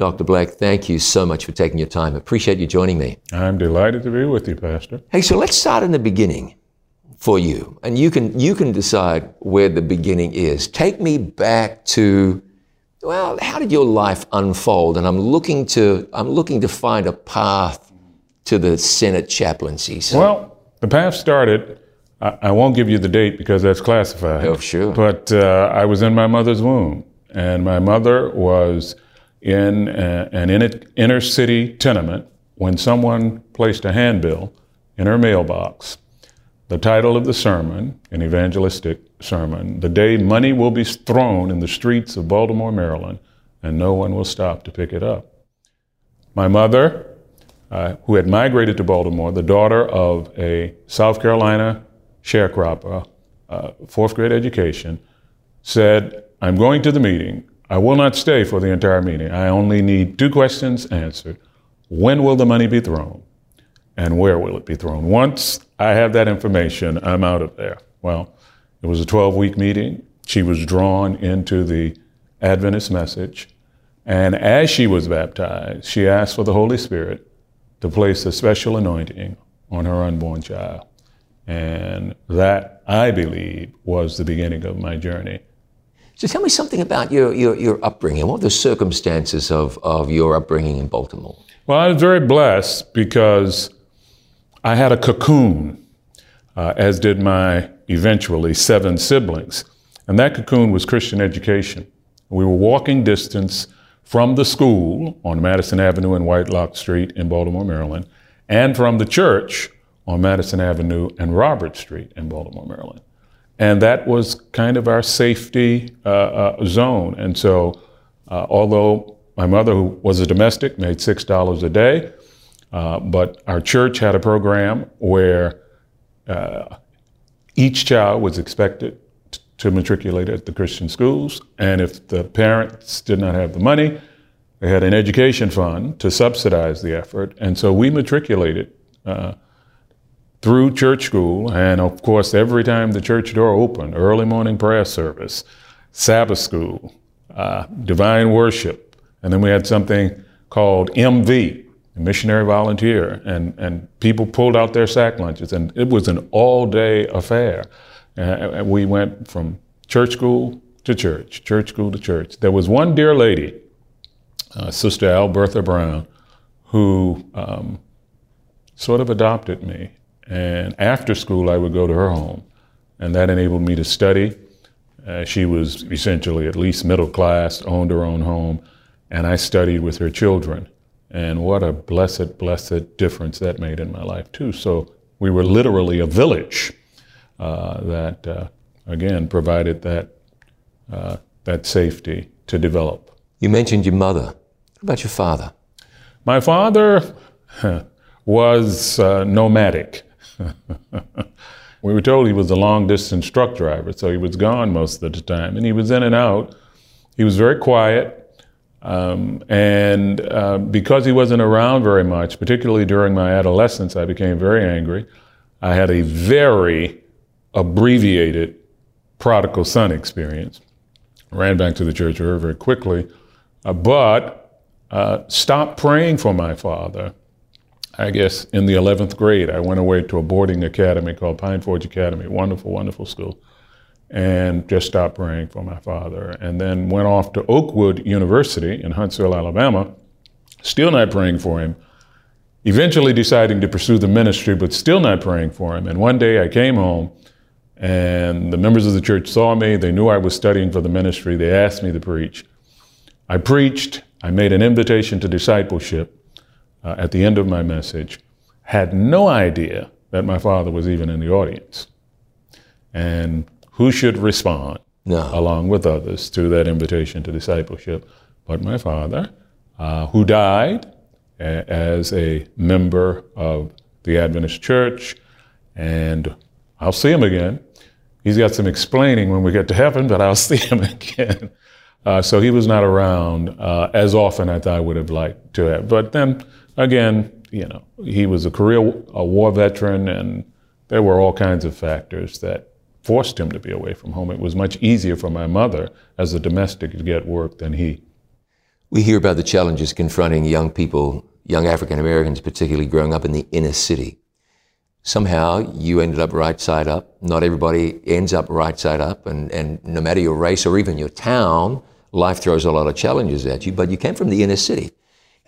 Dr. Black, thank you so much for taking your time. Appreciate you joining me. I'm delighted to be with you, Pastor. Hey, so let's start in the beginning for you, and you can you can decide where the beginning is. Take me back to well, how did your life unfold? And I'm looking to I'm looking to find a path to the Senate chaplaincy. So, well, the path started. I, I, won't give you the date because that's classified. Oh, sure. But uh, I was in my mother's womb, and my mother was in a, an inner city tenement when someone placed a handbill in her mailbox. The title of the sermon, an evangelistic sermon, The Day Money Will Be Thrown in the Streets of Baltimore, Maryland, and No One Will Stop to Pick It Up. My mother, uh, who had migrated to Baltimore, the daughter of a South Carolina sharecropper, uh, fourth grade education, said, I'm going to the meeting. I will not stay for the entire meeting. I only need two questions answered. When will the money be thrown? And where will it be thrown? Once I have that information, I'm out of there. Well, it was a 12 week meeting. She was drawn into the Adventist message. And as she was baptized, she asked for the Holy Spirit to place a special anointing on her unborn child. And that, I believe, was the beginning of my journey. So tell me something about your, your, your upbringing. What were the circumstances of, of your upbringing in Baltimore? Well, I was very blessed because I had a cocoon, uh, as did my eventually seven siblings. And that cocoon was Christian education. We were walking distance from the school on Madison Avenue and Whitelock Street in Baltimore, Maryland, and from the church on Madison Avenue and Robert Street in Baltimore, Maryland. And that was kind of our safety uh, uh, zone. And so, uh, although my mother, who was a domestic, made $6 a day, uh, but our church had a program where uh, each child was expected t- to matriculate at the Christian schools. And if the parents did not have the money, they had an education fund to subsidize the effort. And so we matriculated uh, through church school. And of course, every time the church door opened, early morning prayer service, Sabbath school, uh, divine worship. And then we had something called MV, missionary volunteer, and, and people pulled out their sack lunches, and it was an all day affair. Uh, we went from church school to church, church school to church. There was one dear lady, uh, Sister Albertha Brown, who um, sort of adopted me. And after school, I would go to her home, and that enabled me to study. Uh, she was essentially at least middle class, owned her own home, and I studied with her children. And what a blessed, blessed difference that made in my life, too. So we were literally a village uh, that, uh, again, provided that, uh, that safety to develop. You mentioned your mother. What about your father? My father was uh, nomadic. we were told he was a long distance truck driver, so he was gone most of the time. And he was in and out. He was very quiet. Um, and uh, because he wasn't around very much, particularly during my adolescence, I became very angry. I had a very abbreviated prodigal son experience. Ran back to the church very, very quickly, uh, but uh, stopped praying for my father. I guess in the 11th grade, I went away to a boarding academy called Pine Forge Academy, wonderful, wonderful school and just stopped praying for my father. And then went off to Oakwood University in Huntsville, Alabama, still not praying for him. Eventually deciding to pursue the ministry, but still not praying for him. And one day I came home, and the members of the church saw me. They knew I was studying for the ministry. They asked me to preach. I preached. I made an invitation to discipleship uh, at the end of my message. Had no idea that my father was even in the audience. And who should respond no. along with others to that invitation to discipleship but my father, uh, who died a- as a member of the Adventist Church, and I'll see him again. He's got some explaining when we get to heaven, but I'll see him again. Uh, so he was not around uh, as often as I would have liked to have. But then again, you know, he was a career a war veteran, and there were all kinds of factors that forced him to be away from home. It was much easier for my mother as a domestic to get work than he. We hear about the challenges confronting young people, young African Americans, particularly growing up in the inner city. Somehow you ended up right side up. Not everybody ends up right side up, and, and no matter your race or even your town, life throws a lot of challenges at you, but you came from the inner city.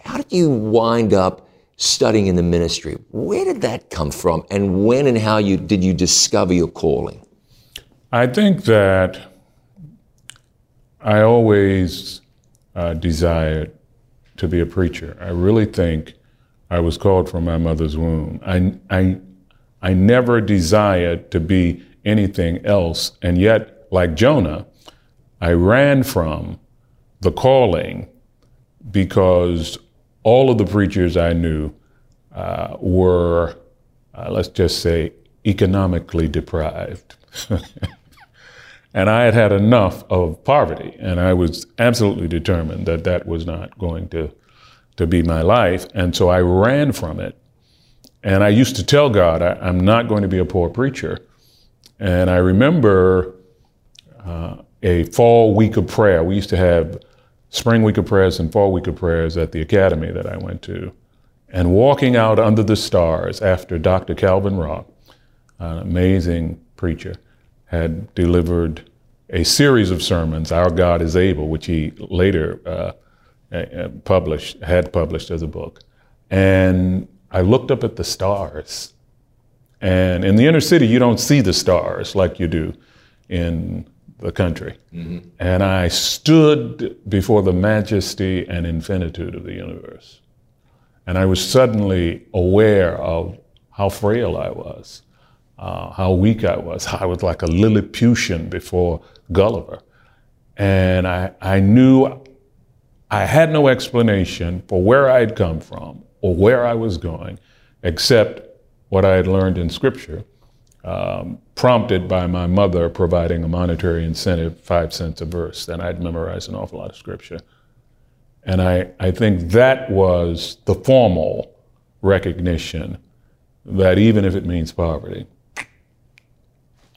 How did you wind up studying in the ministry? Where did that come from, and when and how you, did you discover your calling? I think that I always uh, desired to be a preacher. I really think I was called from my mother's womb. I, I, I never desired to be anything else, and yet, like Jonah, I ran from the calling because all of the preachers I knew uh, were, uh, let's just say, economically deprived. and I had had enough of poverty, and I was absolutely determined that that was not going to, to be my life. And so I ran from it. And I used to tell God, I, am not going to be a poor preacher. And I remember uh, a fall week of prayer. We used to have spring week of prayers and fall week of prayers at the academy that I went to. And walking out under the stars after Dr. Calvin Rock, an amazing preacher, had delivered a series of sermons, Our God is Able, which he later uh, uh, published, had published as a book. And I looked up at the stars. And in the inner city, you don't see the stars like you do in the country. Mm-hmm. And I stood before the majesty and infinitude of the universe. And I was suddenly aware of how frail I was, uh, how weak I was. I was like a Lilliputian before Gulliver. And I, I knew I had no explanation for where I had come from or where I was going, except what I had learned in Scripture um, prompted by my mother providing a monetary incentive, five cents a verse. Then I'd memorize an awful lot of scripture. And I, I think that was the formal recognition that even if it means poverty,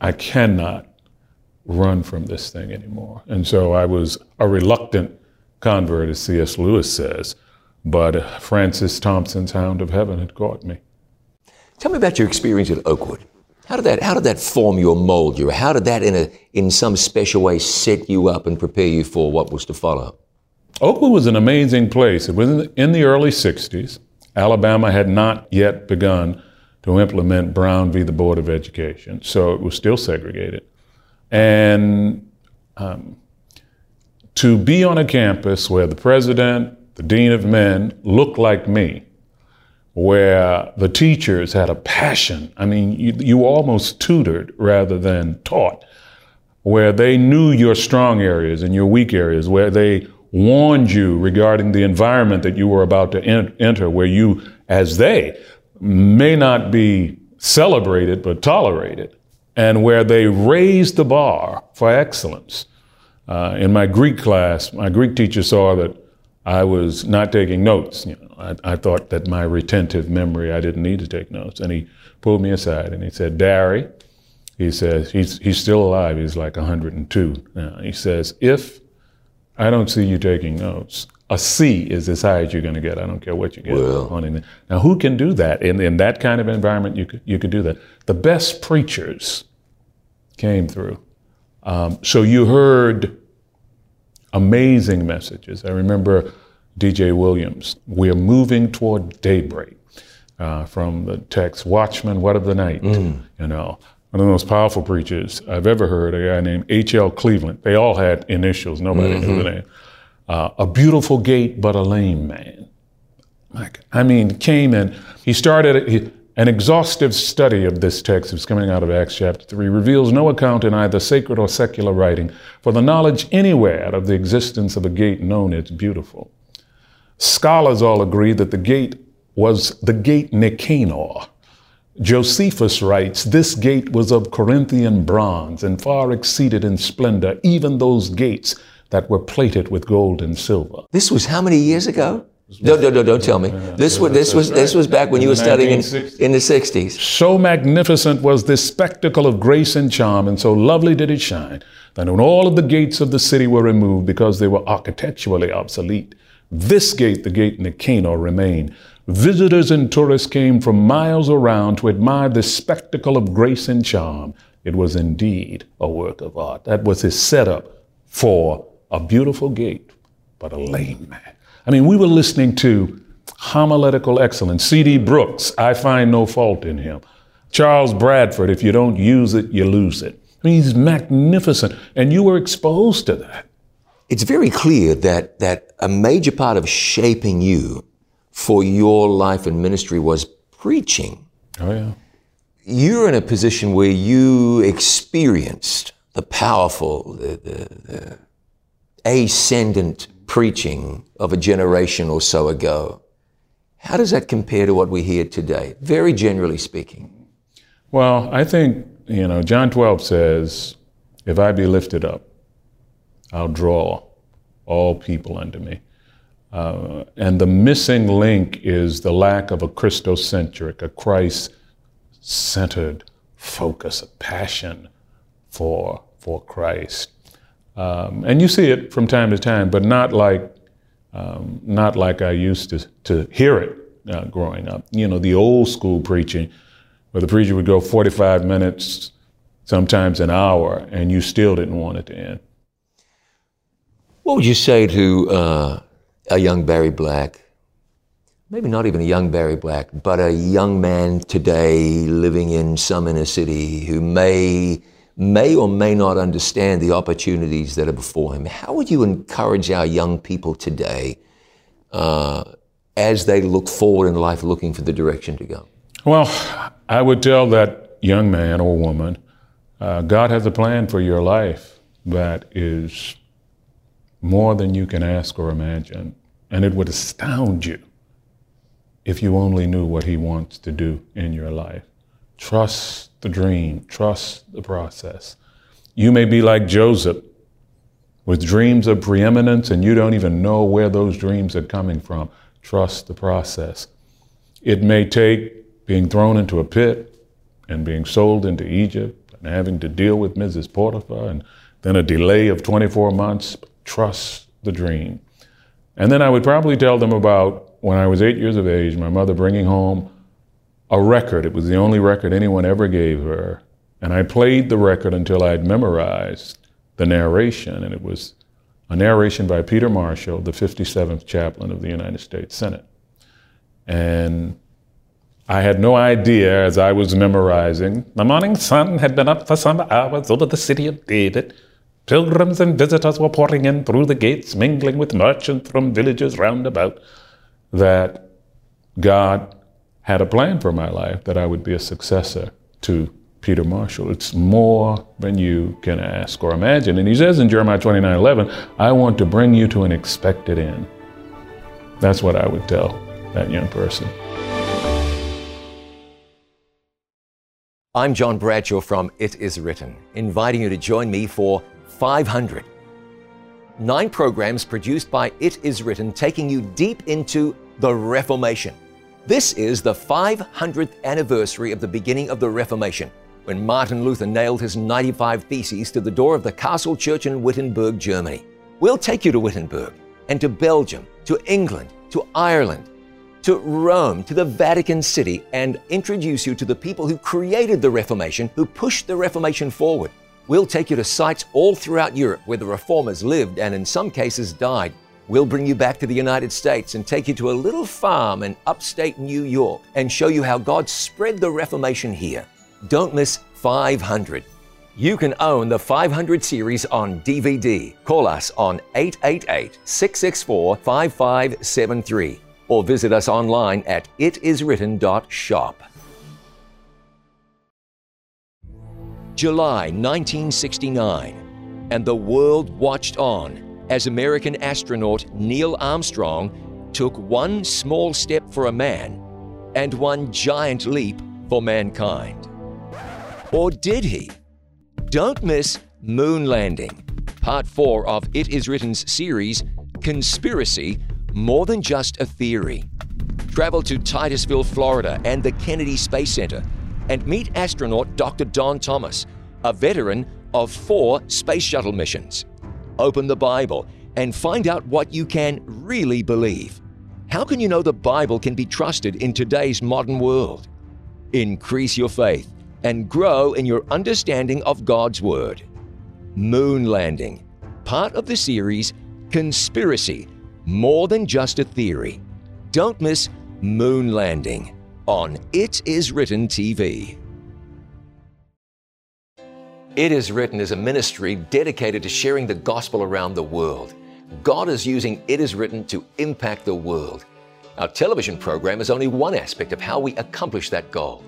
I cannot run from this thing anymore. And so I was a reluctant convert, as C.S. Lewis says, but Francis Thompson's Hound of Heaven had caught me. Tell me about your experience at Oakwood. How did that, how did that form you or mold you? How did that, in, a, in some special way, set you up and prepare you for what was to follow? Oakwood was an amazing place. It was in the, in the early 60s. Alabama had not yet begun to implement Brown v. the Board of Education, so it was still segregated. And um, to be on a campus where the president, the dean of men looked like me, where the teachers had a passion. I mean, you, you almost tutored rather than taught, where they knew your strong areas and your weak areas, where they warned you regarding the environment that you were about to en- enter, where you, as they, may not be celebrated but tolerated, and where they raised the bar for excellence. Uh, in my Greek class, my Greek teacher saw that I was not taking notes. You know, I, I, thought that my retentive memory, I didn't need to take notes. And he pulled me aside and he said, Barry, he says, he's, he's still alive. He's like 102 now. He says, if I don't see you taking notes, a C is as high as you're going to get. I don't care what you get well. on anything. Now, who can do that? In, in that kind of environment, you could, you could do that. The best preachers came through. Um, so you heard amazing messages. I remember D.J. Williams. We're moving toward daybreak. Uh, from the text, Watchman, what of the night? Mm. You know, one of the most powerful preachers I've ever heard, a guy named H.L. Cleveland. They all had initials, nobody mm-hmm. knew the name. Uh, a beautiful gate, but a lame man. Like, I mean, came and he started he, an exhaustive study of this text that's coming out of Acts chapter 3, reveals no account in either sacred or secular writing for the knowledge anywhere of the existence of a gate known as beautiful. Scholars all agree that the gate was the gate Nicanor. Josephus writes, This gate was of Corinthian bronze and far exceeded in splendor even those gates that were plated with gold and silver. This was how many years ago? No, no, no, don't tell me. This was this was this was back when you were studying in, in the 60s. So magnificent was this spectacle of grace and charm, and so lovely did it shine, that when all of the gates of the city were removed because they were architecturally obsolete, This gate, the gate Nicanor, remained. Visitors and tourists came from miles around to admire this spectacle of grace and charm. It was indeed a work of art. That was his setup for a beautiful gate, but a lame man. I mean, we were listening to homiletical excellence. C.D. Brooks, I find no fault in him. Charles Bradford, if you don't use it, you lose it. I mean, he's magnificent, and you were exposed to that. It's very clear that, that a major part of shaping you for your life and ministry was preaching. Oh, yeah. You're in a position where you experienced the powerful, the, the, the ascendant preaching of a generation or so ago. How does that compare to what we hear today, very generally speaking? Well, I think, you know, John 12 says, If I be lifted up, I'll draw all people unto me. Uh, and the missing link is the lack of a Christocentric, a Christ centered focus, a passion for, for Christ. Um, and you see it from time to time, but not like, um, not like I used to, to hear it uh, growing up. You know, the old school preaching, where the preacher would go 45 minutes, sometimes an hour, and you still didn't want it to end. What would you say to uh, a young Barry Black? Maybe not even a young Barry Black, but a young man today living in some inner city who may may or may not understand the opportunities that are before him. How would you encourage our young people today uh, as they look forward in life looking for the direction to go? Well, I would tell that young man or woman uh, God has a plan for your life that is more than you can ask or imagine. And it would astound you if you only knew what He wants to do in your life. Trust the dream, trust the process. You may be like Joseph with dreams of preeminence and you don't even know where those dreams are coming from. Trust the process. It may take being thrown into a pit and being sold into Egypt and having to deal with Mrs. Potiphar and then a delay of 24 months. Trust the dream. And then I would probably tell them about when I was eight years of age, my mother bringing home a record. It was the only record anyone ever gave her. And I played the record until I'd memorized the narration. And it was a narration by Peter Marshall, the 57th chaplain of the United States Senate. And I had no idea as I was memorizing. The morning sun had been up for some hours over the city of David. Pilgrims and visitors were pouring in through the gates, mingling with merchants from villages round about. That God had a plan for my life that I would be a successor to Peter Marshall. It's more than you can ask or imagine. And he says in Jeremiah 29 11, I want to bring you to an expected end. That's what I would tell that young person. I'm John Bradshaw from It Is Written, inviting you to join me for 500. Nine programs produced by It Is Written, taking you deep into the Reformation this is the 500th anniversary of the beginning of the Reformation, when Martin Luther nailed his 95 Theses to the door of the Castle Church in Wittenberg, Germany. We'll take you to Wittenberg and to Belgium, to England, to Ireland, to Rome, to the Vatican City, and introduce you to the people who created the Reformation, who pushed the Reformation forward. We'll take you to sites all throughout Europe where the reformers lived and in some cases died. We'll bring you back to the United States and take you to a little farm in upstate New York and show you how God spread the Reformation here. Don't miss 500. You can own the 500 series on DVD. Call us on 888 664 5573 or visit us online at itiswritten.shop. July 1969, and the world watched on as American astronaut Neil Armstrong took one small step for a man and one giant leap for mankind. Or did he? Don't miss Moon Landing, part four of It Is Written's series, Conspiracy More Than Just a Theory. Travel to Titusville, Florida and the Kennedy Space Center and meet astronaut Dr. Don Thomas, a veteran of four space shuttle missions open the Bible, and find out what you can really believe. How can you know the Bible can be trusted in today's modern world? Increase your faith and grow in your understanding of God's Word. Moon Landing, part of the series Conspiracy More Than Just a Theory. Don't miss Moon Landing on It Is Written TV. It Is Written is a ministry dedicated to sharing the gospel around the world. God is using It Is Written to impact the world. Our television program is only one aspect of how we accomplish that goal.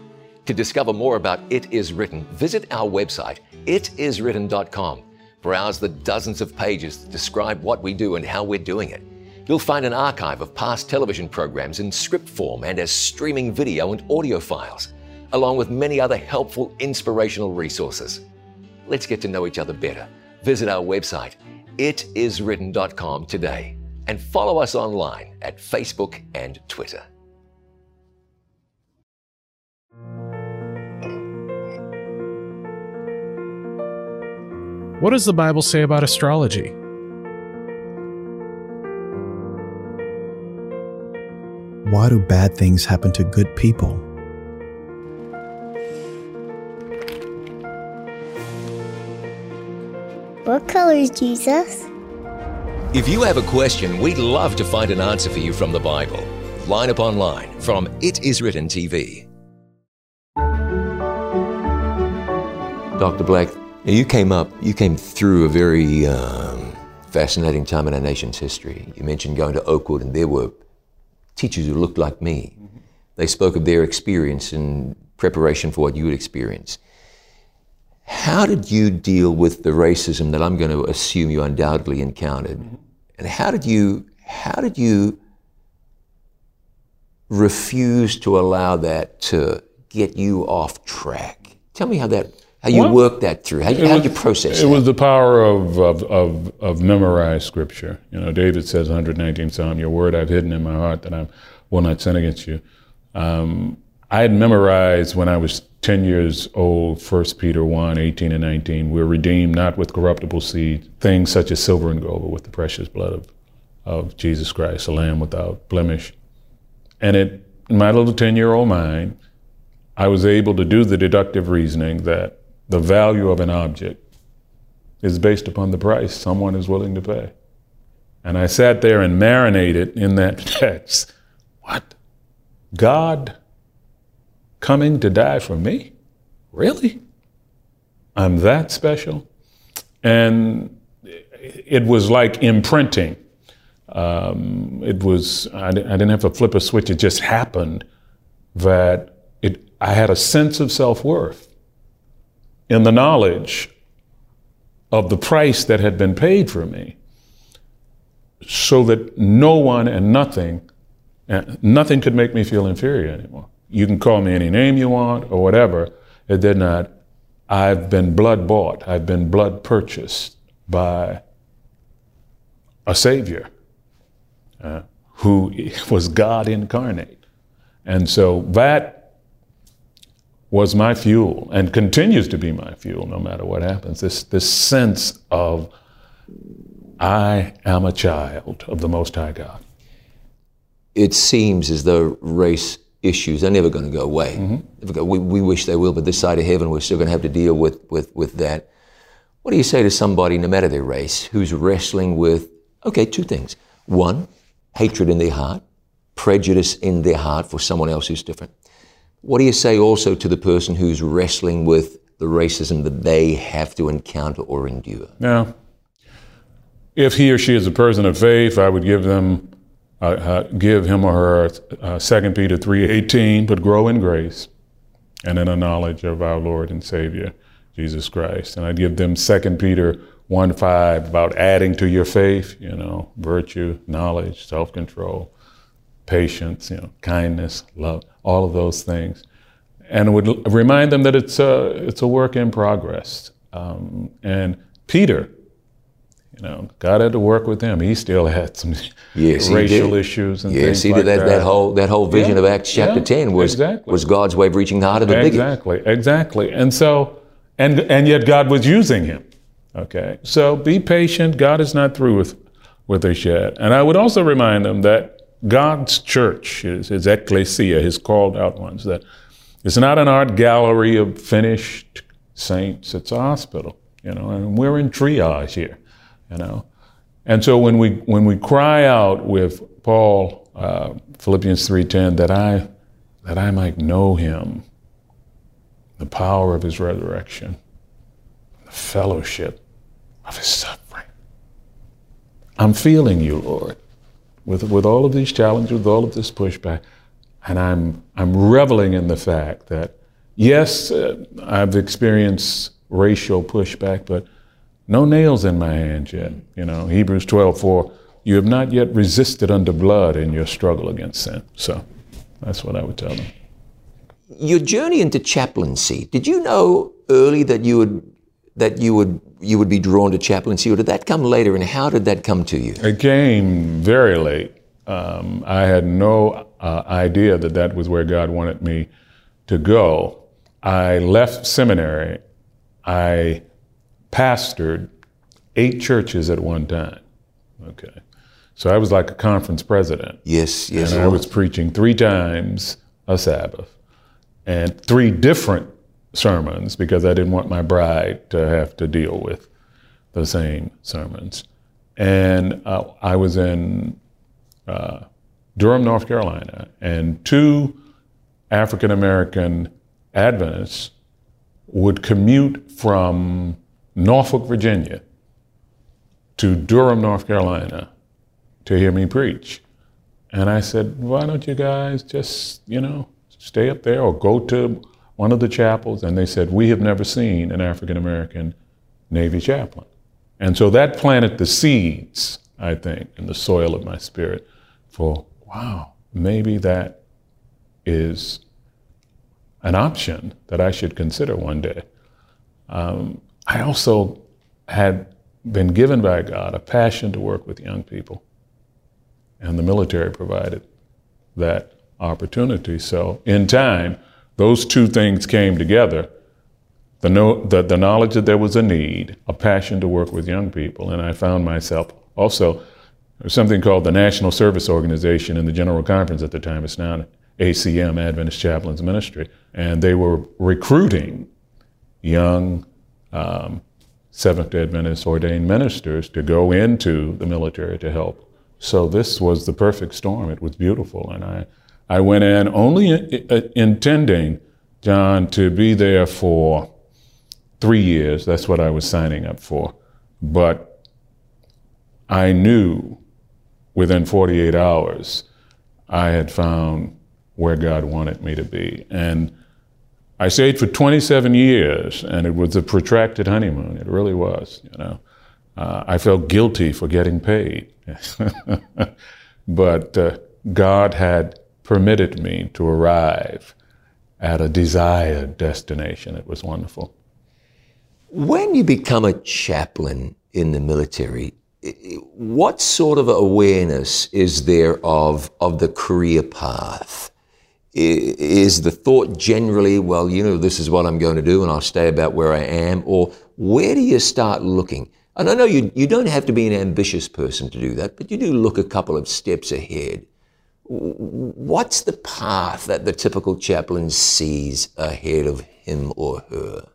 To discover more about It Is Written, visit our website, itiswritten.com. Browse the dozens of pages that describe what we do and how we're doing it. You'll find an archive of past television programs in script form and as streaming video and audio files, along with many other helpful, inspirational resources. Let's get to know each other better. Visit our website, itiswritten.com today, and follow us online at Facebook and Twitter. What does the Bible say about astrology? Why do bad things happen to good people? What is Jesus? If you have a question, we'd love to find an answer for you from the Bible. Line upon line from It Is Written TV. Dr. Black, you came up, you came through a very um, fascinating time in our nation's history. You mentioned going to Oakwood, and there were teachers who looked like me. Mm-hmm. They spoke of their experience in preparation for what you would experience. How did you deal with the racism that I'm going to assume you undoubtedly encountered? Mm-hmm. And how did you how did you refuse to allow that to get you off track? Tell me how that how you well, worked that through. How, how did you process it? It was the power of, of, of, of memorized scripture. You know, David says, 119 Psalm, Your word I've hidden in my heart that I will not sin against you. Um, I had memorized when I was 10 years old, 1 Peter 1, 18 and 19. We're redeemed not with corruptible seed, things such as silver and gold, but with the precious blood of, of Jesus Christ, a lamb without blemish. And it, in my little 10 year old mind, I was able to do the deductive reasoning that the value of an object is based upon the price someone is willing to pay. And I sat there and marinated in that text. What? God coming to die for me? Really? I'm that special? And it was like imprinting. Um, it was, I, didn't have to flip a switch, it just happened that it, I had a sense of self worth in the knowledge of the price that had been paid for me so that no one and nothing, nothing could make me feel inferior anymore. You can call me any name you want or whatever. It did not. I've been blood bought. I've been blood purchased by a Savior uh, who was God incarnate. And so that was my fuel and continues to be my fuel no matter what happens. This, this sense of I am a child of the Most High God. It seems as though race issues. They're never going to go away. Mm-hmm. We, we wish they will, but this side of heaven, we're still going to have to deal with, with, with that. What do you say to somebody, no matter their race, who's wrestling with, okay, two things. One, hatred in their heart, prejudice in their heart for someone else who's different. What do you say also to the person who's wrestling with the racism that they have to encounter or endure? Now, if he or she is a person of faith, I would give them uh, give him or her uh, 2 Peter 3.18, but grow in grace and in a knowledge of our Lord and Savior, Jesus Christ. And I give them 2 Peter 1.5 about adding to your faith, you know, virtue, knowledge, self-control, patience, you know, kindness, love, all of those things. And would remind them that it's a, it's a work in progress. Um, and Peter, you know, God had to work with him. He still had some yes, racial issues and yes, things he like did. That, that. that whole that whole vision yeah, of Acts chapter yeah, ten was exactly. was God's way of reaching the heart of the bigot. Exactly, exactly. And so, and and yet God was using him. Okay, so be patient. God is not through with what they shared. And I would also remind them that God's church, his, his ecclesia, his called out ones, that it's not an art gallery of finished saints, it's a hospital, you know, and we're in triage here, you know. And so when we, when we cry out with Paul, uh, Philippians 3.10, that I, that I might know him, the power of his resurrection, the fellowship of his suffering. I'm feeling you, Lord, with, with all of these challenges, with all of this pushback. And I'm, I'm reveling in the fact that, yes, uh, I've experienced racial pushback, but no nails in my hands yet. You know, Hebrews 12, 4, you have not yet resisted under blood in your struggle against sin. So that's what I would tell them. Your journey into chaplaincy, did you know early that you would that you would you would be drawn to chaplaincy, or did that come later? And how did that come to you? It came very late. Um, I had no uh, idea that that was where God wanted me to go. I left seminary. I pastored eight churches at one time. Okay. So I was like a conference president. Yes, yes. And I was preaching three times a Sabbath and three different sermons because I didn't want my bride to have to deal with the same sermons. And uh, I was in uh, Durham, North Carolina, and two African American Adventists would commute from Norfolk, Virginia to Durham, North Carolina to hear me preach. And I said, why don't you guys just, you know, stay up there or go to one of the chapels, and they said, We have never seen an African American Navy chaplain. And so that planted the seeds, I think, in the soil of my spirit for, wow, maybe that is an option that I should consider one day. Um, I also had been given by God a passion to work with young people, and the military provided that opportunity. So, in time, those two things came together the, no, the, the knowledge that there was a need, a passion to work with young people, and I found myself also there's something called the National Service Organization in the General Conference at the time. It's now ACM, Adventist Chaplains Ministry, and they were recruiting young um, Seventh day Adventist ordained ministers to go into the military to help. So this was the perfect storm. It was beautiful, and I I went in only intending, John, to be there for three years. That's what I was signing up for. But I knew within 48 hours I had found where God wanted me to be. And I stayed for 27 years, and it was a protracted honeymoon. It really was, you know. Uh, I felt guilty for getting paid. but uh, God had permitted me to arrive at a desired destination. It was wonderful. When you become a chaplain in the military, what sort of awareness is there of, of the career path? Is the thought generally, well, you know, this is what I'm going to do and I'll stay about where I am? Or where do you start looking? And I know you, you don't have to be an ambitious person to do that, but you do look a couple of steps ahead. What's the path that the typical chaplain sees ahead of him or her?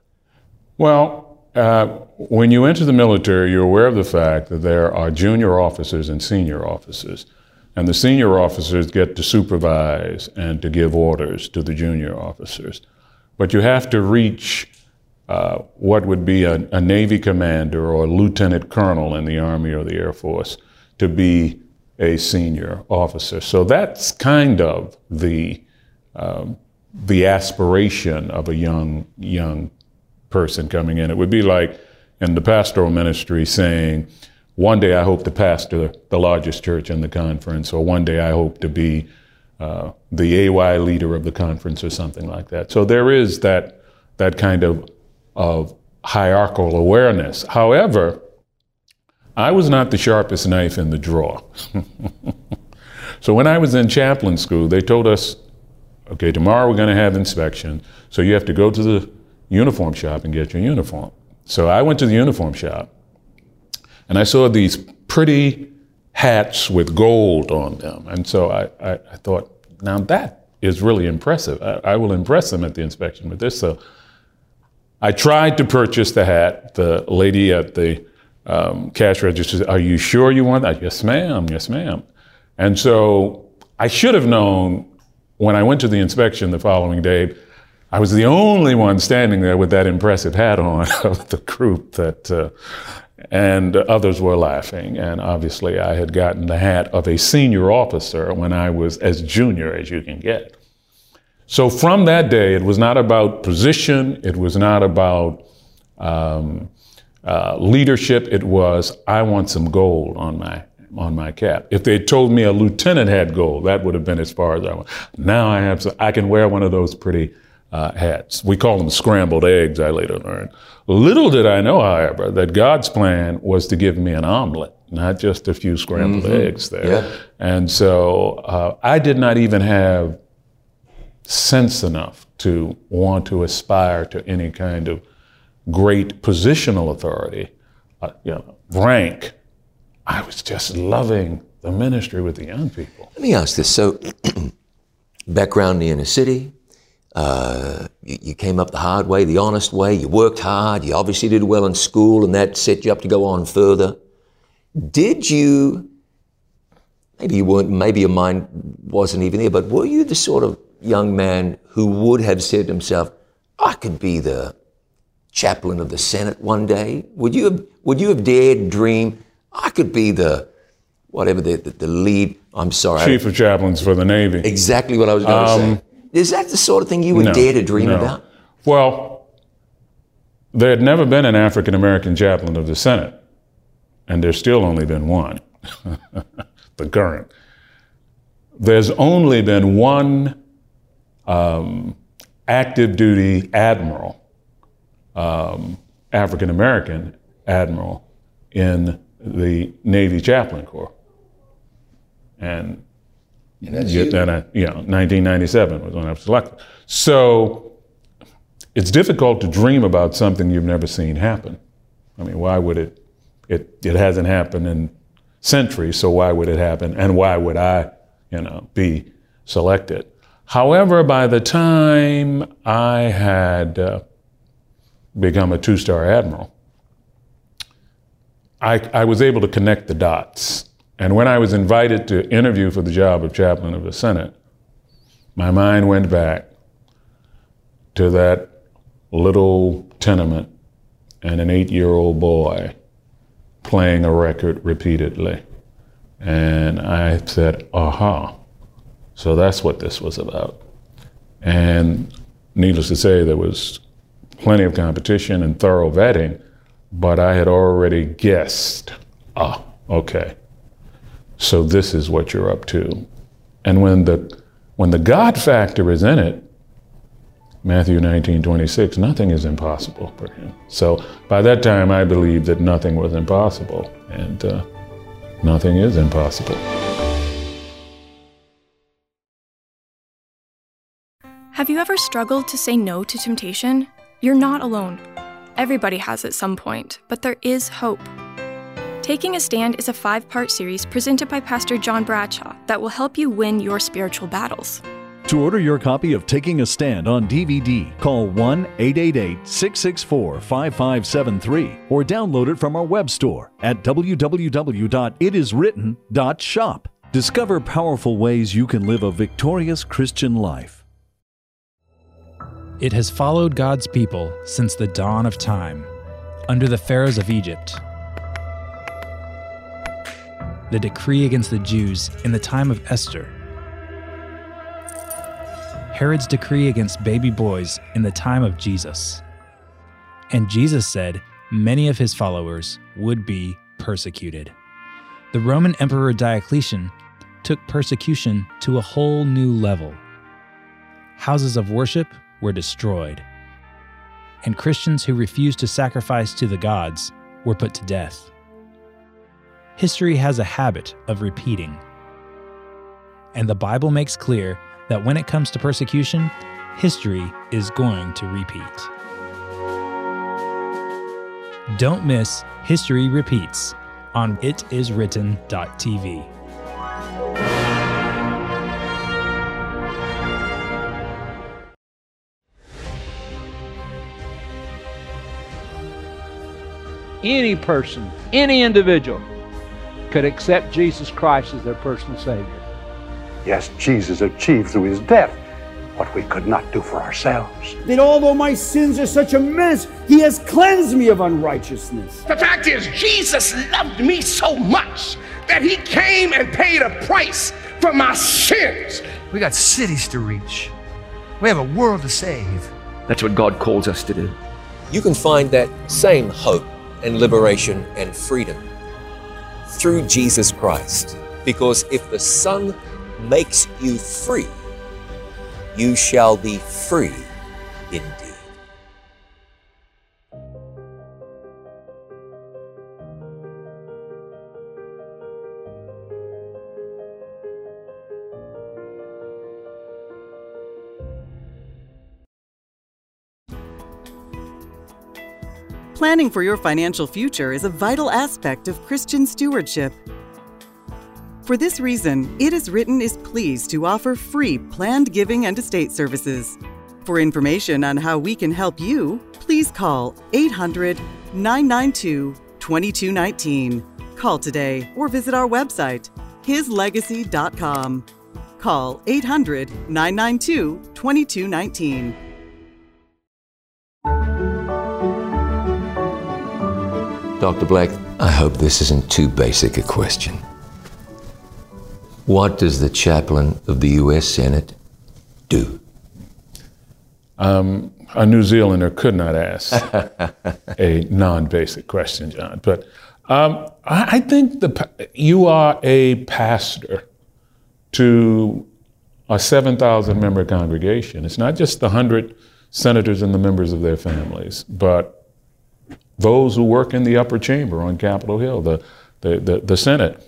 Well, uh, when you enter the military, you're aware of the fact that there are junior officers and senior officers. And the senior officers get to supervise and to give orders to the junior officers. But you have to reach uh, what would be a, a Navy commander or a lieutenant colonel in the Army or the Air Force to be a senior officer. So that's kind of the um, the aspiration of a young young person coming in. It would be like in the pastoral ministry saying, "One day I hope to pastor the largest church in the conference," or "One day I hope to be uh, the AY leader of the conference," or something like that. So there is that that kind of of hierarchical awareness. However, I was not the sharpest knife in the drawer. so when I was in chaplain school, they told us, okay, tomorrow we're going to have inspection, so you have to go to the uniform shop and get your uniform. So I went to the uniform shop and I saw these pretty hats with gold on them. And so I, I, I thought, now that is really impressive. I, I, will impress them at the inspection with this. So I tried to purchase the hat. The lady at the um, cash register said, Are you sure you want that? Yes, ma'am. Yes, ma'am. And so I should have known when I went to the inspection the following day. I was the only one standing there with that impressive hat on of the group that, uh, and others were laughing. And obviously, I had gotten the hat of a senior officer when I was as junior as you can get. So from that day, it was not about position, it was not about um, uh, leadership. It was, I want some gold on my on my cap. If they told me a lieutenant had gold, that would have been as far as I went. Now I have, so I can wear one of those pretty uh, hats. We call them scrambled eggs. I later learned. Little did I know, however, that God's plan was to give me an omelet, not just a few scrambled mm-hmm. eggs there. Yeah. And so uh, I did not even have sense enough to want to aspire to any kind of great positional authority, uh, you know, rank. I was just loving the ministry with the young people. Let me ask this. So, background in the inner city, uh, you, you, came up the hard way, the honest way, you worked hard, you obviously did well in school, and that set you up to go on further. Did you, maybe you weren't, maybe your mind wasn't even there, but were you the sort of young man who would have said to himself, I could be the chaplain of the Senate one day? Would you have, would you have dared dream I could be the whatever the, the, the lead? I'm sorry, chief of chaplains for the Navy. Exactly what I was going um, to say. Is that the sort of thing you would no, dare to dream no. about? Well, there had never been an African American chaplain of the Senate, and there's still only been one, the current. There's only been one um, active duty admiral um, African American admiral in the Navy Chaplain Corps. And, and that's you. Then I, you know, 1997 was when I was selected. So it's difficult to dream about something you've never seen happen. I mean, why would it? It it hasn't happened in centuries, so why would it happen? And why would I, you know, be selected? However, by the time I had uh, become a two star admiral, I, I was able to connect the dots. And when I was invited to interview for the job of chaplain of the Senate, my mind went back to that little tenement and an eight year old boy playing a record repeatedly. And I said, aha, so that's what this was about. And needless to say, there was plenty of competition and thorough vetting, but I had already guessed, ah, okay, so this is what you're up to. And when the when the God factor is in it, Matthew 19, 26, nothing is impossible for him. So by that time, I believed that nothing was impossible, and uh, nothing is impossible. Have you ever struggled to say no to temptation? You're not alone. Everybody has at some point, but there is hope. Taking a Stand is a five part series presented by Pastor John Bradshaw that will help you win your spiritual battles. To order your copy of Taking a Stand on DVD, call 1 888 664 5573 or download it from our web store at www.itiswritten.shop. Discover powerful ways you can live a victorious Christian life. It has followed God's people since the dawn of time, under the pharaohs of Egypt. The decree against the Jews in the time of Esther. Herod's decree against baby boys in the time of Jesus. And Jesus said many of his followers would be persecuted. The Roman Emperor Diocletian took persecution to a whole new level. Houses of worship were destroyed, and Christians who refused to sacrifice to the gods were put to death. History has a habit of repeating, and the Bible makes clear that when it comes to persecution, history is going to repeat. Don't miss History Repeats on itiswritten.tv. Any person, any individual could accept Jesus Christ as their personal Savior. Yes, Jesus achieved through his death what we could not do for ourselves. That although my sins are such a mess, he has cleansed me of unrighteousness. The fact is, Jesus loved me so much that he came and paid a price for my sins. We got cities to reach, we have a world to save. That's what God calls us to do. You can find that same hope and liberation and freedom through Jesus Christ. Because if the Son makes you free, you shall be free indeed. Planning for your financial future is a vital aspect of Christian stewardship. For this reason, It Is Written is pleased to offer free planned giving and estate services. For information on how we can help you, please call 800 992 2219. Call today or visit our website, hislegacy.com. Call 800 992 2219. Dr. Black, I hope this isn't too basic a question. What does the chaplain of the U.S. Senate do? Um, a New Zealander could not ask a non basic question, John. But um, I, I think the, you are a pastor to a 7,000 member congregation. It's not just the 100 senators and the members of their families, but those who work in the upper chamber on Capitol Hill, the, the, the, the Senate.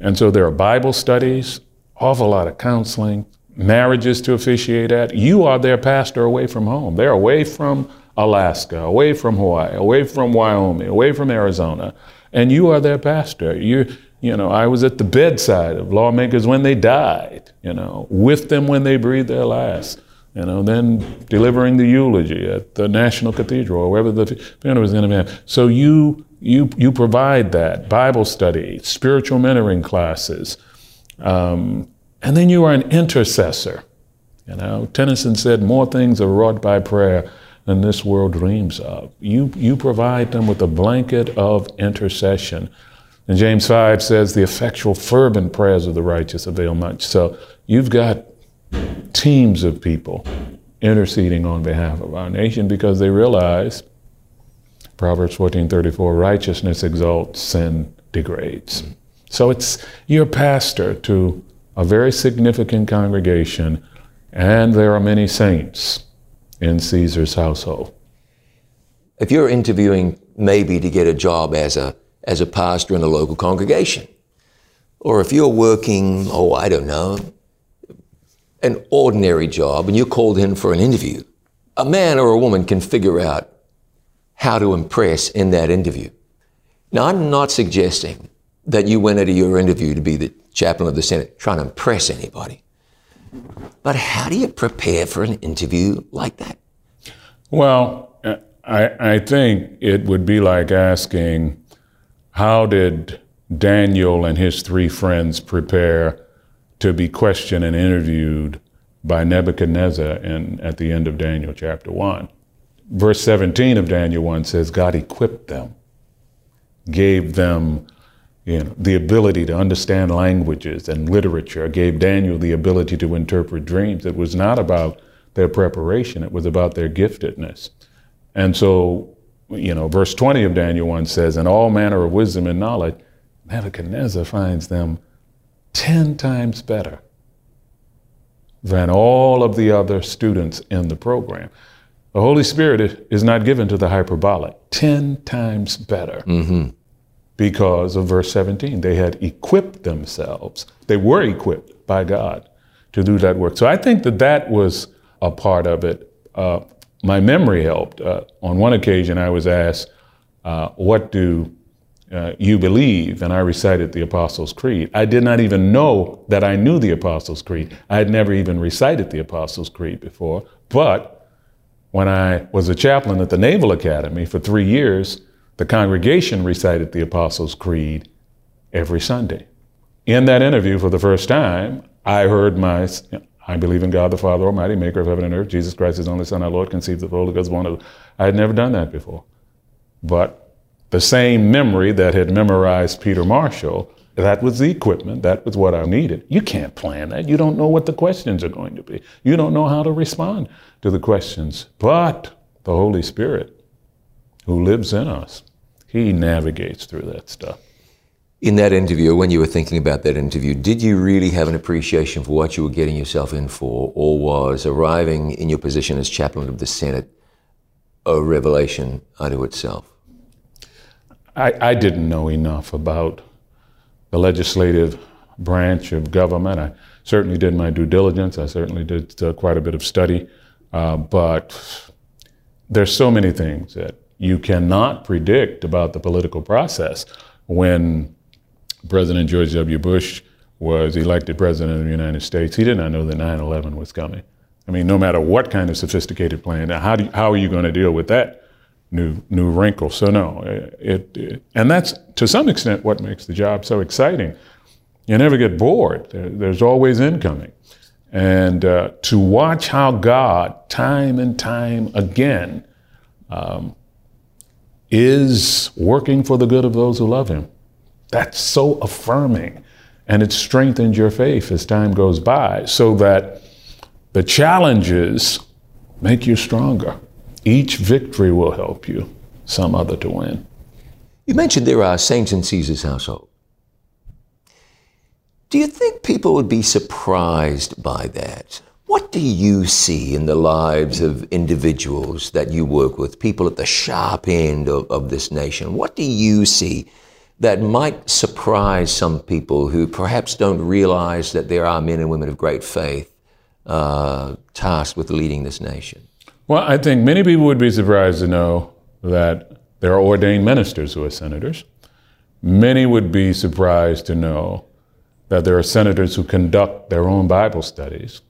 And so there are Bible studies, awful lot of counseling, marriages to officiate at. You are their pastor away from home. They're away from Alaska, away from Hawaii, away from Wyoming, away from Arizona, and you are their pastor. You, you know, I was at the bedside of lawmakers when they died, you know, with them when they breathed their last you know, then delivering the eulogy at the National Cathedral or wherever the funeral was going to be. So you you you provide that Bible study, spiritual mentoring classes, um, and then you are an intercessor. You know, Tennyson said, "More things are wrought by prayer than this world dreams of." You you provide them with a blanket of intercession. And James 5 says, the effectual, fervent prayers of the righteous avail much. So you've got teams of people interceding on behalf of our nation because they realize Proverbs 14:34 righteousness exalts sin degrades. So it's your pastor to a very significant congregation and there are many saints in Caesar's household. If you're interviewing maybe to get a job as a as a pastor in a local congregation or if you're working oh I don't know an ordinary job and you're called in for an interview, a man or a woman can figure out how to impress in that interview. Now, I'm not suggesting that you went into your interview to be the chaplain of the Senate trying to impress anybody. But how do you prepare for an interview like that? Well, I, I think it would be like asking, how did Daniel and his three friends prepare to be questioned and interviewed by Nebuchadnezzar in, at the end of Daniel chapter 1. Verse 17 of Daniel 1 says, God equipped them, gave them you know, the ability to understand languages and literature, gave Daniel the ability to interpret dreams. It was not about their preparation, it was about their giftedness. And so, you know, verse 20 of Daniel 1 says, In all manner of wisdom and knowledge, Nebuchadnezzar finds them 10 times better than all of the other students in the program. The Holy Spirit is not given to the hyperbolic, 10 times better. Mm-hmm. Because of verse 17, they had equipped themselves. They were equipped by God to do that work. So I think that that was a part of it. Uh, my memory helped. Uh, on one occasion, I was asked, uh, What do uh, you believe, and I recited the Apostles' Creed. I did not even know that I knew the Apostles' Creed. I had never even recited the Apostles' Creed before. But when I was a chaplain at the Naval Academy for three years, the congregation recited the Apostles' Creed every Sunday. In that interview, for the first time, I heard my, I believe in God the Father Almighty, maker of heaven and earth, Jesus Christ, his only Son, our Lord, conceived of the Holy Ghost, one of I had never done that before. But the same memory that had memorized Peter Marshall, that was the equipment, that was what I needed. You can't plan that. You don't know what the questions are going to be. You don't know how to respond to the questions. But the Holy Spirit, who lives in us, he navigates through that stuff. In that interview, when you were thinking about that interview, did you really have an appreciation for what you were getting yourself in for, or was arriving in your position as chaplain of the Senate a revelation unto itself? I, I didn't know enough about the legislative branch of government. I certainly did my due diligence. I certainly did uh, quite a bit of study. Uh, but there's so many things that you cannot predict about the political process. When President George W. Bush was elected president of the United States, he did not know that 9 11 was coming. I mean, no matter what kind of sophisticated plan, how, do how are you going to deal with that? New new wrinkle. So no, it, it, and that's to some extent what makes the job so exciting. You never get bored. There, there's always incoming, and uh, to watch how God, time and time again, um, is working for the good of those who love Him. That's so affirming, and it strengthens your faith as time goes by, so that the challenges make you stronger. Each victory will help you, some other to win. You mentioned there are saints in Caesar's household. Do you think people would be surprised by that? What do you see in the lives of individuals that you work with, people at the sharp end of, of this nation? What do you see that might surprise some people who perhaps don't realize that there are men and women of great faith uh, tasked with leading this nation? Well, I think many people would be surprised to know that there are ordained ministers who are senators. Many would be surprised to know that there are senators who conduct their own Bible studies.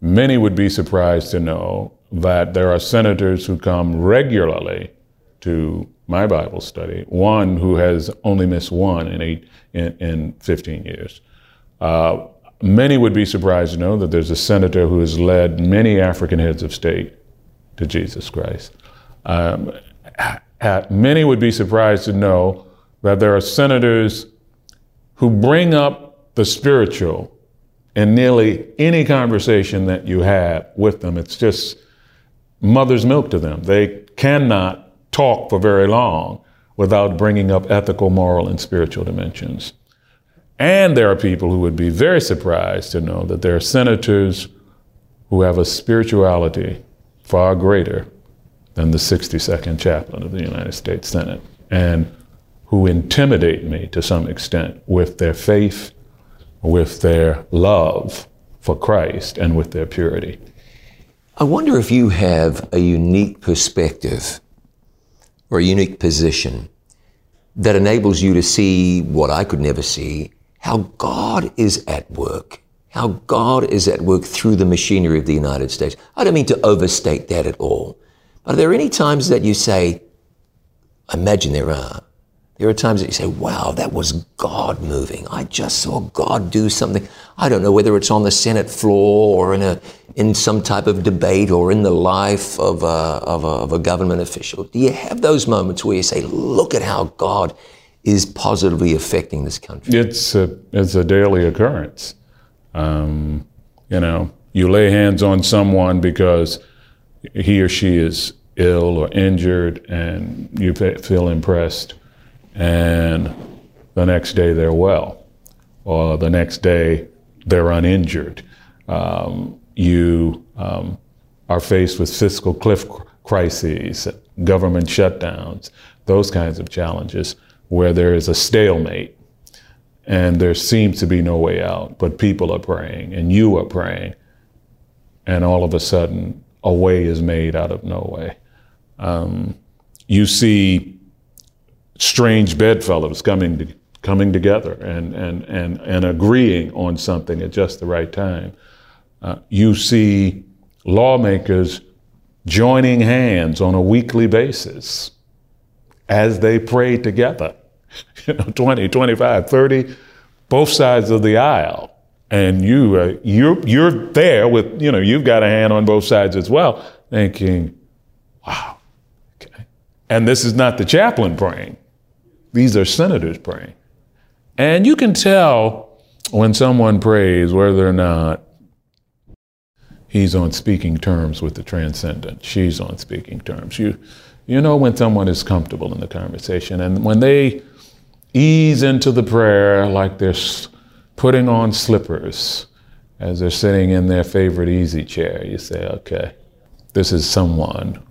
Many would be surprised to know that there are senators who come regularly to my Bible study, one who has only missed one in, eight, in, in 15 years. Uh, many would be surprised to know that there's a senator who has led many African heads of state to Jesus Christ. Um, many would be surprised to know that there are senators who bring up the spiritual in nearly any conversation that you have with them. It's just mother's milk to them. They cannot talk for very long without bringing up ethical, moral, and spiritual dimensions. And there are people who would be very surprised to know that there are senators who have a spirituality far greater than the 62nd chaplain of the United States Senate, and who intimidate me to some extent with their faith, with their love for Christ, and with their purity. I wonder if you have a unique perspective or a unique position that enables you to see what I could never see how God is at work how God is at work through the machinery of the United States. I don't mean to overstate that at all. But are there any times that you say, I imagine there are, there are times that you say, wow, that was God moving. I just saw God do something. I don't know whether it's on the Senate floor or in, a, in some type of debate or in the life of a, of, a, of a government official. Do you have those moments where you say, look at how God is positively affecting this country? It's a, it's a daily occurrence. Um, you know, you lay hands on someone because he or she is ill or injured and you feel impressed, and the next day they're well, or the next day they're uninjured. Um, you um, are faced with fiscal cliff crises, government shutdowns, those kinds of challenges where there is a stalemate and there seems to be no way out, but people are praying and you are praying, and all of a sudden a way is made out of no way. Um, you see strange bedfellows coming to, coming together and, and, and, and agreeing on something at just the right time. Uh, you see lawmakers joining hands on a weekly basis as they pray together. You know, 20, 25, 30, both sides of the aisle. And you, uh, you're, you're there with, you know, you've got a hand on both sides as well, thinking, wow, okay. And this is not the chaplain praying. These are senators praying. And you can tell when someone prays whether or not he's on speaking terms with the transcendent. She's on speaking terms. You, you know when someone is comfortable in the conversation. And when they ease into the prayer like they're putting on slippers as they're sitting in their favorite easy chair, you say, okay, this is someone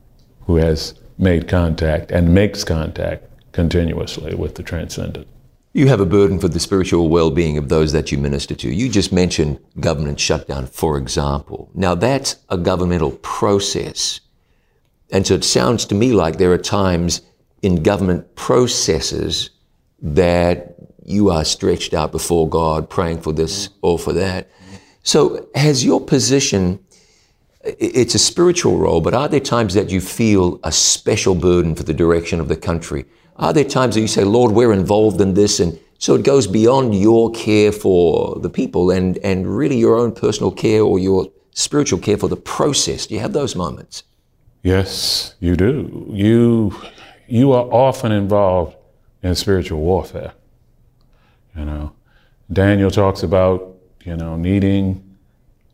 who has made contact and makes contact continuously with the transcendent. You have a burden for the spiritual well being of those that you minister to. You just mentioned government shutdown, for example. Now, that's a governmental process. And so it sounds to me like there are times in government processes that you are stretched out before God, praying for this or for that. So, has your position, it's a spiritual role, but are there times that you feel a special burden for the direction of the country? Are there times that you say, Lord, we're involved in this? And so it goes beyond your care for the people and, and really your own personal care or your spiritual care for the process. Do you have those moments? Yes, you do. You, you are often involved in spiritual warfare. You know, Daniel talks about, you know, needing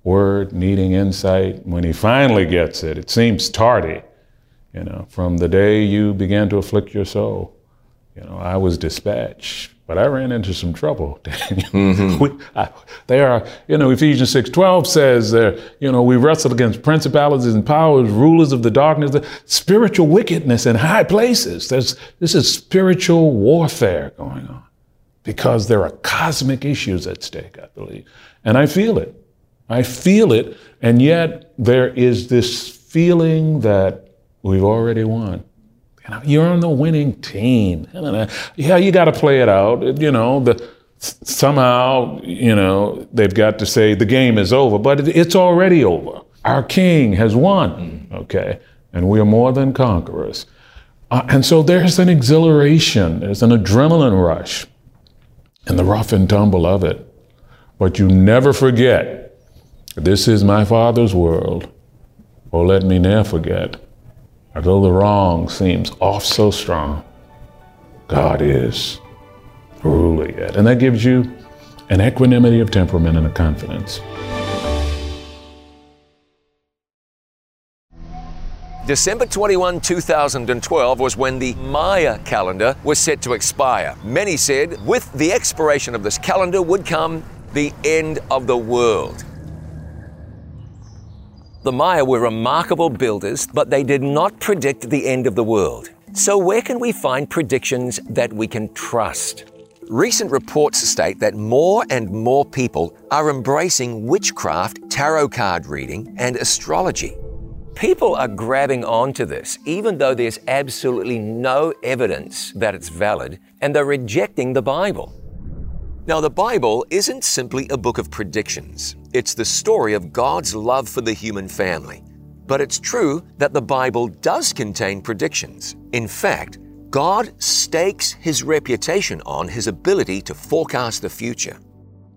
word, needing insight. When he finally gets it, it seems tardy, you know, from the day you began to afflict your soul. You know, I was dispatched, but I ran into some trouble, Daniel. Mm-hmm. we, I, they are, you know, Ephesians 6.12 says, uh, you know, we wrestle against principalities and powers, rulers of the darkness, the spiritual wickedness in high places. There's, this is spiritual warfare going on because there are cosmic issues at stake, I believe. And I feel it. I feel it, and yet there is this feeling that we've already won. You're on the winning team. Yeah, you got to play it out. You know, the, somehow, you know, they've got to say the game is over, but it's already over. Our king has won, okay? And we are more than conquerors. Uh, and so there's an exhilaration, there's an adrenaline rush and the rough and tumble of it. But you never forget, this is my Father's world. Oh, let me ne'er forget, although the wrong seems off so strong, God is ruler yet. And that gives you an equanimity of temperament and a confidence. December 21, 2012 was when the Maya calendar was set to expire. Many said with the expiration of this calendar would come the end of the world. The Maya were remarkable builders, but they did not predict the end of the world. So, where can we find predictions that we can trust? Recent reports state that more and more people are embracing witchcraft, tarot card reading, and astrology. People are grabbing onto this, even though there's absolutely no evidence that it's valid, and they're rejecting the Bible. Now, the Bible isn't simply a book of predictions, it's the story of God's love for the human family. But it's true that the Bible does contain predictions. In fact, God stakes his reputation on his ability to forecast the future.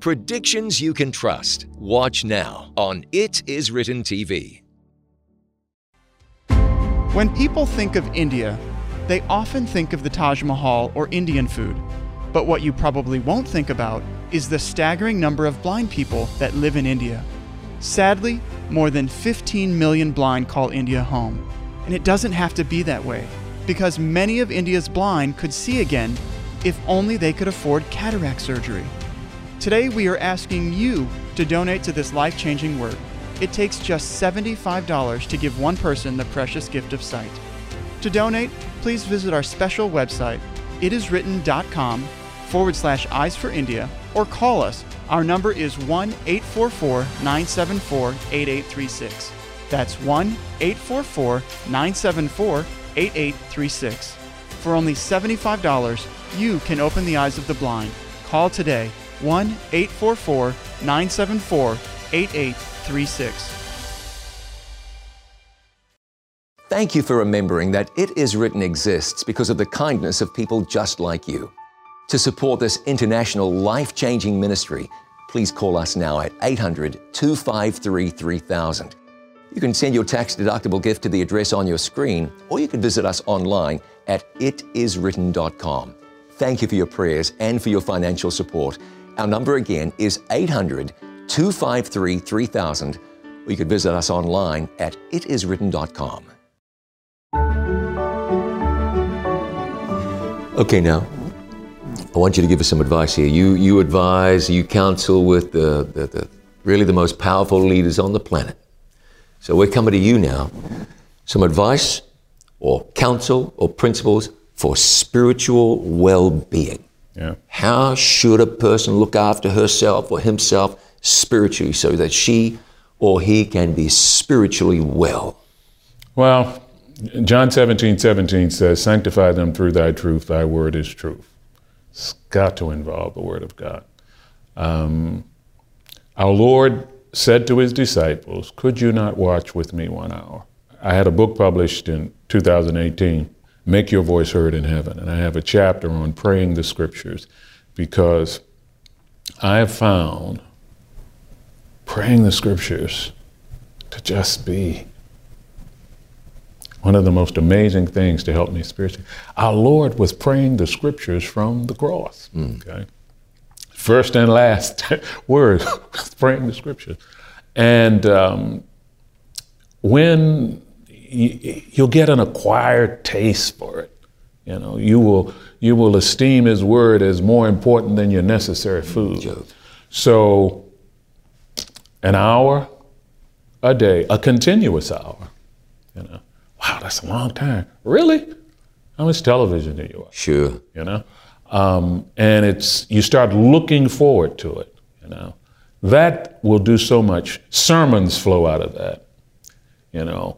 Predictions you can trust. Watch now on It Is Written TV. When people think of India, they often think of the Taj Mahal or Indian food. But what you probably won't think about is the staggering number of blind people that live in India. Sadly, more than 15 million blind call India home. And it doesn't have to be that way, because many of India's blind could see again if only they could afford cataract surgery. Today, we are asking you to donate to this life changing work. It takes just $75 to give one person the precious gift of sight. To donate, please visit our special website, itiswritten.com forward slash eyes for India, or call us. Our number is 1 844 974 8836. That's 1 844 974 8836. For only $75, you can open the eyes of the blind. Call today 1 844 974 8836. Thank you for remembering that It Is Written exists because of the kindness of people just like you. To support this international life changing ministry, please call us now at 800 253 3000. You can send your tax deductible gift to the address on your screen, or you can visit us online at itiswritten.com. Thank you for your prayers and for your financial support. Our number again is 800 253 3000, or you can visit us online at itiswritten.com. Okay, now, I want you to give us some advice here. You, you advise, you counsel with the, the, the really the most powerful leaders on the planet. So we're coming to you now. Some advice or counsel or principles for spiritual well being. Yeah. How should a person look after herself or himself spiritually so that she or he can be spiritually well? Well, John 17, 17 says, Sanctify them through thy truth, thy word is truth. It's got to involve the word of God. Um, our Lord said to his disciples, Could you not watch with me one hour? I had a book published in 2018, Make Your Voice Heard in Heaven, and I have a chapter on praying the scriptures because I have found praying the scriptures to just be one of the most amazing things to help me spiritually. Our Lord was praying the scriptures from the cross. Okay, first and last word praying the scriptures, and um, when you, you'll get an acquired taste for it, you know, you will you will esteem His word as more important than your necessary food. So, an hour a day, a continuous hour, you know. Wow, that's a long time. Really? How much television do you watch? Sure. You know? Um, and it's you start looking forward to it, you know. That will do so much. Sermons flow out of that. You know.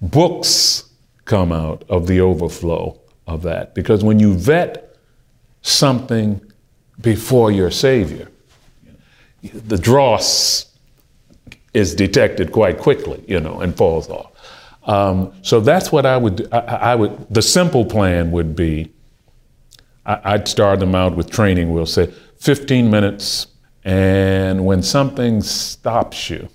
Books come out of the overflow of that. Because when you vet something before your Savior, the dross is detected quite quickly, you know, and falls off. Um, so that's what I would, I, I, would, the simple plan would be I, would start them out with training. We'll say 15 minutes, and when something stops you,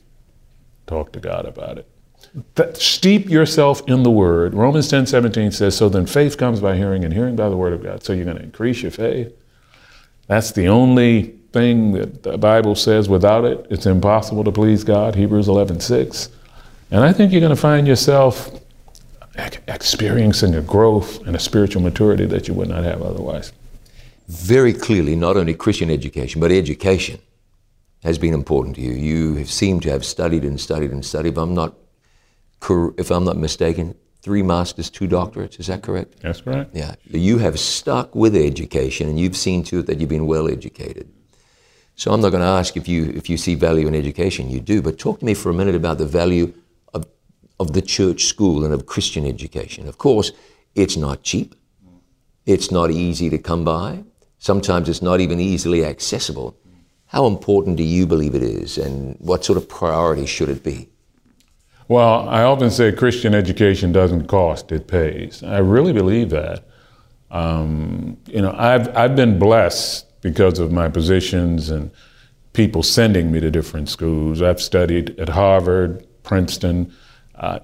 talk to God about it. Steep yourself in the Word. Romans 10 17 says, So then faith comes by hearing, and hearing by the Word of God. So you're going to increase your faith. That's the only thing that the Bible says without it, it's impossible to please God. Hebrews 11 6. And I think you're going to find yourself experiencing a growth and a spiritual maturity that you would not have otherwise. Very clearly, not only Christian education, but education has been important to you. You have seemed to have studied and studied and studied. If I'm not, if I'm not mistaken, three masters, two doctorates. Is that correct? That's correct. Yeah. You have stuck with education, and you've seen to it that you've been well educated. So I'm not going to ask if you if you see value in education. You do, but talk to me for a minute about the value of the church school and of Christian education. Of course, it's not cheap. It's not easy to come by. Sometimes it's not even easily accessible. How important do you believe it is, and what sort of priority should it be? Well, I often say Christian education doesn't cost, it pays. I really believe that. Um, you know, I've, I've been blessed because of my positions and people sending me to different schools. I've studied at Harvard, Princeton, uh,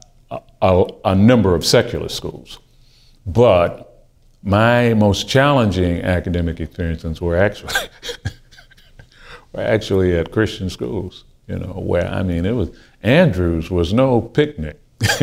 a, a, number of secular schools. But my most challenging academic experiences were actually were actually at Christian schools. You know, where I mean, it was Andrews was no picnic.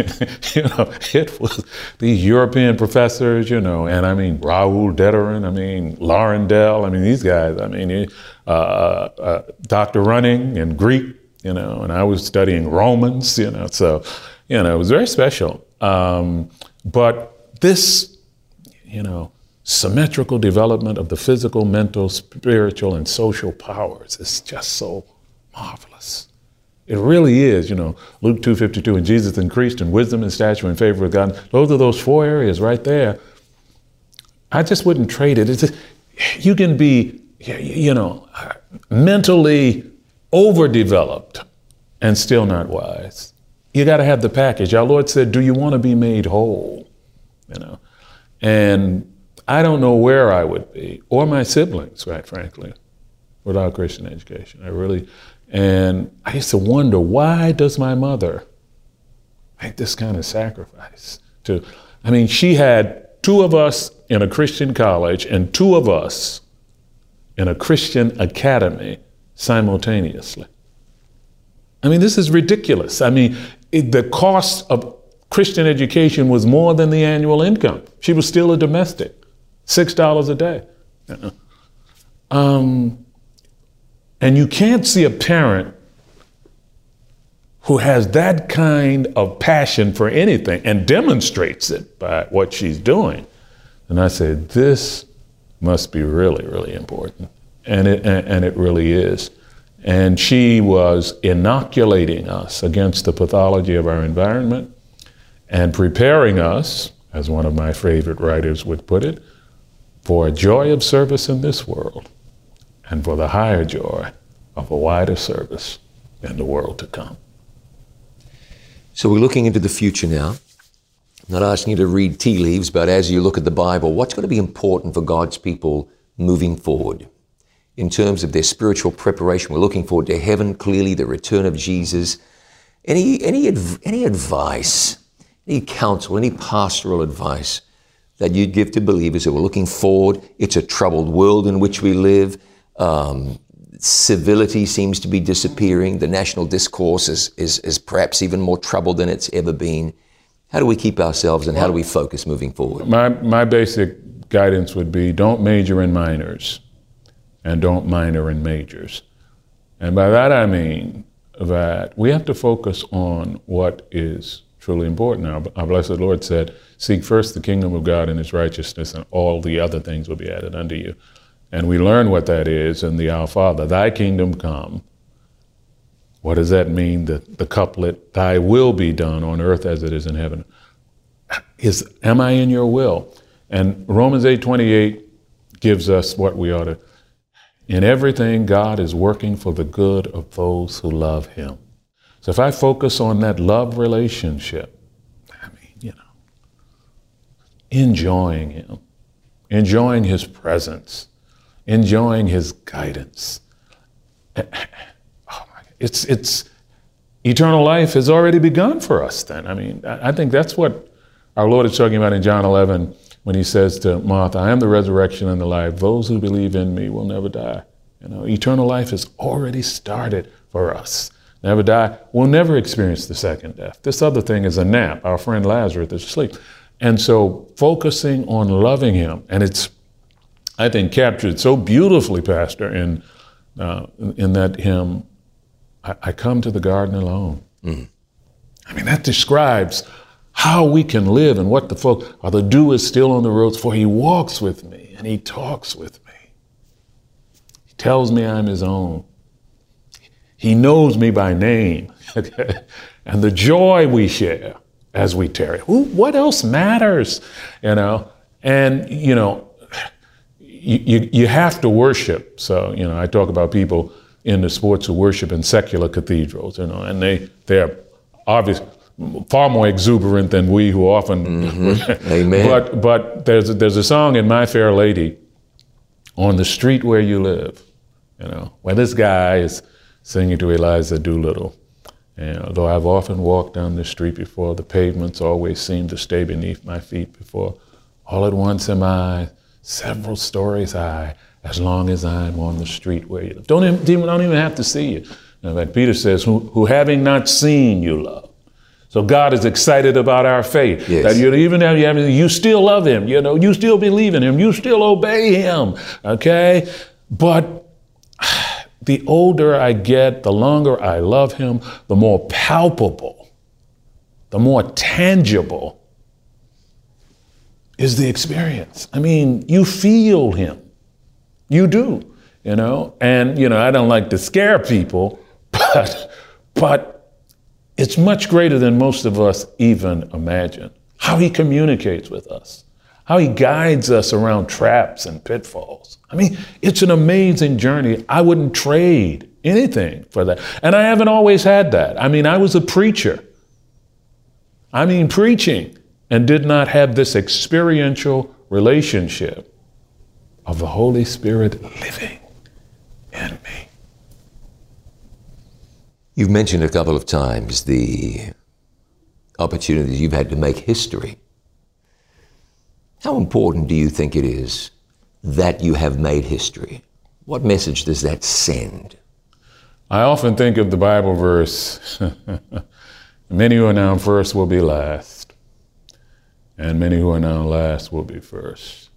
you know, it was these European professors, you know, and I mean Raoul Dederen, I mean LaRondelle, I mean these guys, I mean uh, uh, Dr. Running and Greek, you know, and I was studying Romans, you know, so you know, it was very special. Um, but this, you know, symmetrical development of the physical, mental, spiritual, and social powers is just so marvelous. It really is, you know, Luke 2.52, and Jesus increased in wisdom and stature and favor with God. Those are those four areas right there I just wouldn't trade it. It's just, you can be, you know, mentally overdeveloped and still not wise. You got to have the package. Our Lord said, "Do you want to be made whole?" You know, and I don't know where I would be, or my siblings, quite frankly, without Christian education. I really, and I used to wonder why does my mother make this kind of sacrifice? To, I mean, she had two of us in a Christian college and two of us in a Christian academy simultaneously. I mean, this is ridiculous. I mean, it, the cost of Christian education was more than the annual income. She was still a domestic, $6 a day. Um, and you can't see a parent who has that kind of passion for anything and demonstrates it by what she's doing. And I said, this must be really, really important. And it, and, and it really is. And she was inoculating us against the pathology of our environment and preparing us, as one of my favorite writers would put it, for a joy of service in this world and for the higher joy of a wider service in the world to come. So we're looking into the future now. I'm not asking you to read tea leaves, but as you look at the Bible, what's going to be important for God's people moving forward? In terms of their spiritual preparation, we're looking forward to heaven, clearly, the return of Jesus. Any, any, any advice, any counsel, any pastoral advice that you'd give to believers who are looking forward? It's a troubled world in which we live. Um, civility seems to be disappearing. The national discourse is, is, is perhaps even more troubled than it's ever been. How do we keep ourselves and how do we focus moving forward? My, my basic guidance would be don't major in minors and don't minor in majors. And by that I mean that we have to focus on what is truly important. Our, our blessed Lord said, Seek first the kingdom of God and his righteousness, and all the other things will be added unto you. And we learn what that is in the Our Father, Thy kingdom come. What does that mean? The, the couplet, Thy will be done on earth as it is in heaven. Is am I in your will? And Romans 8 28 gives us what we ought to. In everything, God is working for the good of those who love Him. So if I focus on that love relationship, I mean, you know, enjoying Him, enjoying His presence, enjoying His guidance. Oh my, it's, it's, eternal life has already begun for us then. I mean, I think that's what our Lord is talking about in John 11 when he says to Martha, I am the resurrection and the life. Those who believe in me will never die. You know, eternal life has already started for us. Never die. We'll never experience the second death. This other thing is a nap. Our friend Lazarus is asleep. And so focusing on loving him, and it's I think, captured so beautifully, Pastor, in, uh, in that hymn, I, I, come to the garden alone. Mm. I mean, that describes how we can live and what the folk are. The dew is still on the roads, for he walks with me and he talks with me. He tells me I'm his own. He knows me by name. and the joy we share as we tarry. What else matters? You know? And, you know, you, you have to worship. So, you know, I talk about people in the sports who worship in secular cathedrals, you know, and they, they're obviously far more exuberant than we who often. Mm-hmm. Amen. but but there's a, there's a song in My Fair Lady, on the street where you live, you know, where this guy is singing to Eliza Doolittle. And although I've often walked down this street before, the pavements always seem to stay beneath my feet before. All at once am I several stories high as long as I'm on the street where you live. Don't even, don't even have to see you. In fact, Peter says, who, who having not seen you love. So God is excited about our faith. Yes. That you even have you, you still love Him. You know, you still believe in Him. You still obey Him. Okay, but the older I get, the longer I love Him, the more palpable, the more tangible is the experience. I mean, you feel him. You do, you know? And, you know, I don't like to scare people, but, but it's much greater than most of us even imagine. How he communicates with us, how he guides us around traps and pitfalls. I mean, it's an amazing journey. I wouldn't trade anything for that. And I haven't always had that. I mean, I was a preacher. I mean, preaching, and did not have this experiential relationship of the Holy Spirit living in me. You've mentioned a couple of times the opportunities you've had to make history. How important do you think it is that you have made history? What message does that send? I often think of the Bible verse many who are now first will be last, and many who are now last will be first.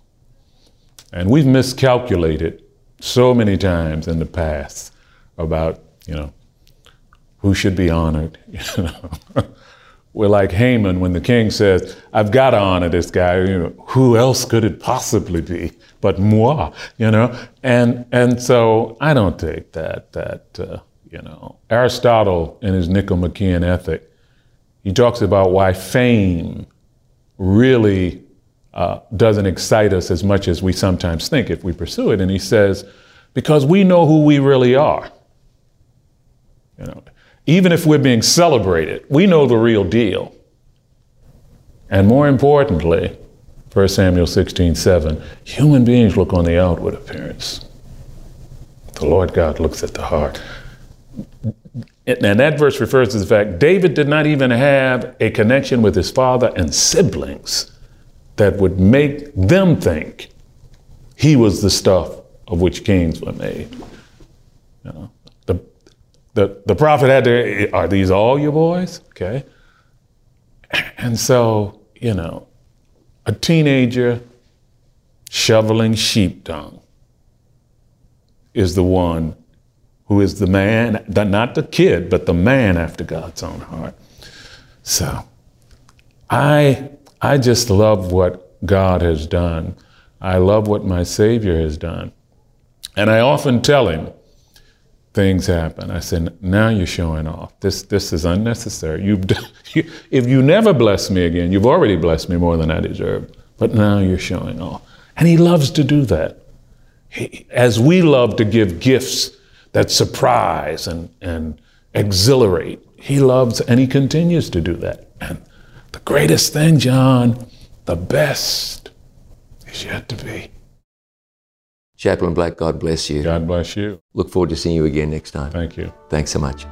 And we've miscalculated so many times in the past about, you know, who should be honored. You know? We're like Haman when the king says, I've got to honor this guy. You know, who else could it possibly be but moi? You know? And, and so I don't take that, that uh, you know. Aristotle in his Nicomachean Ethic, he talks about why fame really uh, doesn't excite us as much as we sometimes think if we pursue it. And he says, because we know who we really are. You know, even if we're being celebrated, we know the real deal. And more importantly, 1 Samuel 16, 7, human beings look on the outward appearance. The Lord God looks at the heart. And that verse refers to the fact David did not even have a connection with his father and siblings that would make them think he was the stuff of which kings were made. You know, the, the, prophet had to, are these all your boys? Okay. And so, you know, a teenager shoveling sheep dung is the one who is the man, not the kid, but the man after God's own heart. So I, I just love what God has done. I love what my Savior has done. And I often tell him, things happen. I said, now you're showing off. This, this is unnecessary. You've, if you never bless me again, you've already blessed me more than I deserve. But now you're showing off. And he loves to do that. He, as we love to give gifts that surprise and, and exhilarate. He loves and he continues to do that. And the greatest thing, John, the best is yet to be. Chaplain Black, God bless you. God bless you. Look forward to seeing you again next time. Thank you. Thanks so much.